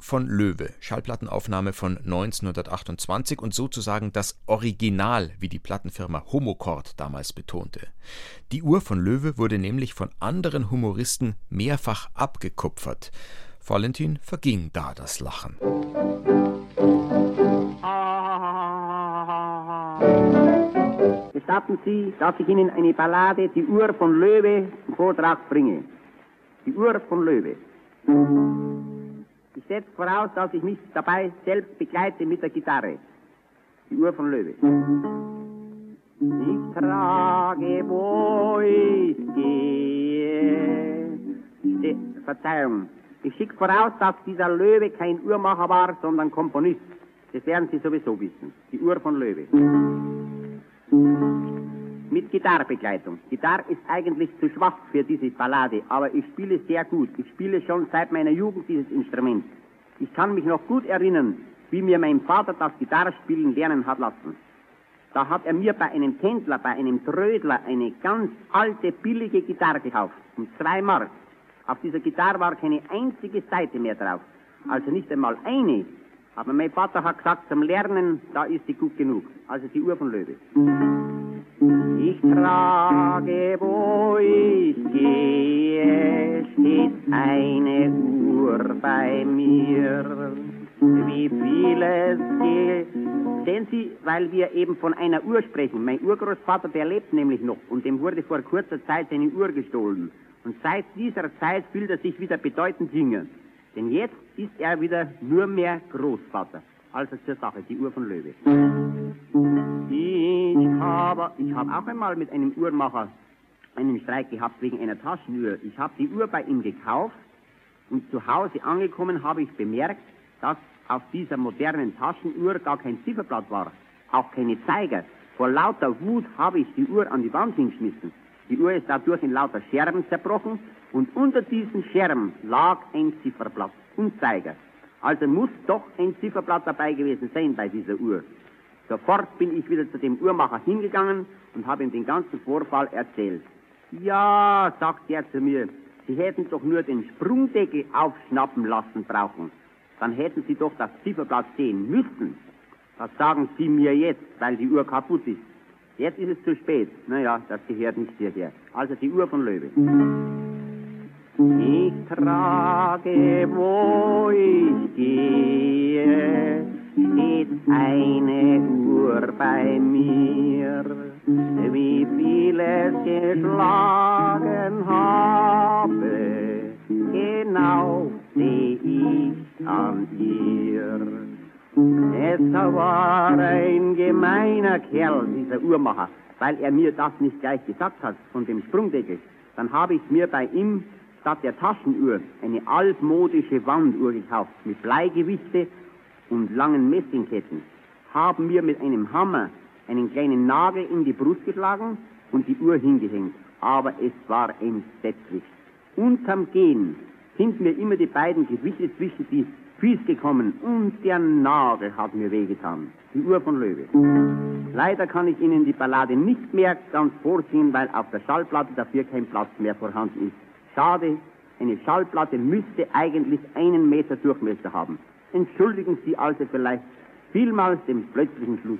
von Löwe, Schallplattenaufnahme von 1928 und sozusagen das Original, wie die Plattenfirma Homochord damals betonte. Die Uhr von Löwe wurde nämlich von anderen Humoristen mehrfach abgekupfert. Valentin verging da das Lachen. Gestatten Sie, dass ich Ihnen eine Ballade, die Uhr von Löwe, im Vortrag bringe. Die Uhr von Löwe. Ich setze voraus, dass ich mich dabei selbst begleite mit der Gitarre. Die Uhr von Löwe. Ich trage, wo ich gehe. Ste Verzeihung. Ich schicke voraus, dass dieser Löwe kein Uhrmacher war, sondern Komponist. Das werden Sie sowieso wissen. Die Uhr von Löwe. Mit Gitarrebegleitung. Gitarre ist eigentlich zu schwach für diese Ballade, aber ich spiele sehr gut. Ich spiele schon seit meiner Jugend dieses Instrument. Ich kann mich noch gut erinnern, wie mir mein Vater das Gitarrespielen lernen hat lassen. Da hat er mir bei einem Tändler, bei einem Trödler eine ganz alte, billige Gitarre gekauft. Um zwei Mark. Auf dieser Gitarre war keine einzige Seite mehr drauf. Also nicht einmal eine. Aber mein Vater hat gesagt, zum Lernen, da ist sie gut genug. Also die Uhr von Löwe. Ich trage, wo ich gehe, steht eine Uhr bei mir. Wie vieles geht. Sehen Sie, weil wir eben von einer Uhr sprechen. Mein Urgroßvater, der lebt nämlich noch und dem wurde vor kurzer Zeit seine Uhr gestohlen. Und seit dieser Zeit fühlt er sich wieder bedeutend jünger. Denn jetzt ist er wieder nur mehr Großvater. Also zur Sache, die Uhr von Löwe. Ich habe, ich habe auch einmal mit einem Uhrmacher einen Streik gehabt wegen einer Taschenuhr. Ich habe die Uhr bei ihm gekauft und zu Hause angekommen habe ich bemerkt, dass auf dieser modernen Taschenuhr gar kein Zifferblatt war, auch keine Zeiger. Vor lauter Wut habe ich die Uhr an die Wand hingeschmissen. Die Uhr ist dadurch in lauter Scherben zerbrochen und unter diesen Scherben lag ein Zifferblatt und Zeiger. Also muss doch ein Zifferblatt dabei gewesen sein bei dieser Uhr. Sofort bin ich wieder zu dem Uhrmacher hingegangen und habe ihm den ganzen Vorfall erzählt. Ja, sagt er zu mir, Sie hätten doch nur den Sprungdeckel aufschnappen lassen brauchen. Dann hätten Sie doch das Zifferblatt sehen müssen. Das sagen Sie mir jetzt, weil die Uhr kaputt ist. Jetzt ist es zu spät. Naja, das gehört nicht hierher. Also die Uhr von Löwe. Ich trage, wo ich gehe, steht eine Uhr bei mir. Wie vieles geschlagen habe, genau seh ich an ihr. Es war ein gemeiner Kerl, dieser Uhrmacher, weil er mir das nicht gleich gesagt hat von dem Sprungdeckel. Dann habe ich mir bei ihm statt der Taschenuhr eine altmodische Wanduhr gekauft mit Bleigewichte und langen Messingketten. Haben mir mit einem Hammer einen kleinen Nagel in die Brust geschlagen und die Uhr hingehängt. Aber es war entsetzlich. Unterm Gehen sind mir immer die beiden Gewichte zwischen die Füße gekommen und der Nagel hat mir wehgetan. Die Uhr von Löwe. Leider kann ich Ihnen die Ballade nicht mehr ganz vorsingen, weil auf der Schallplatte dafür kein Platz mehr vorhanden ist. Schade, eine Schallplatte müsste eigentlich einen Meter Durchmesser haben. Entschuldigen Sie also vielleicht vielmals den plötzlichen Schluss.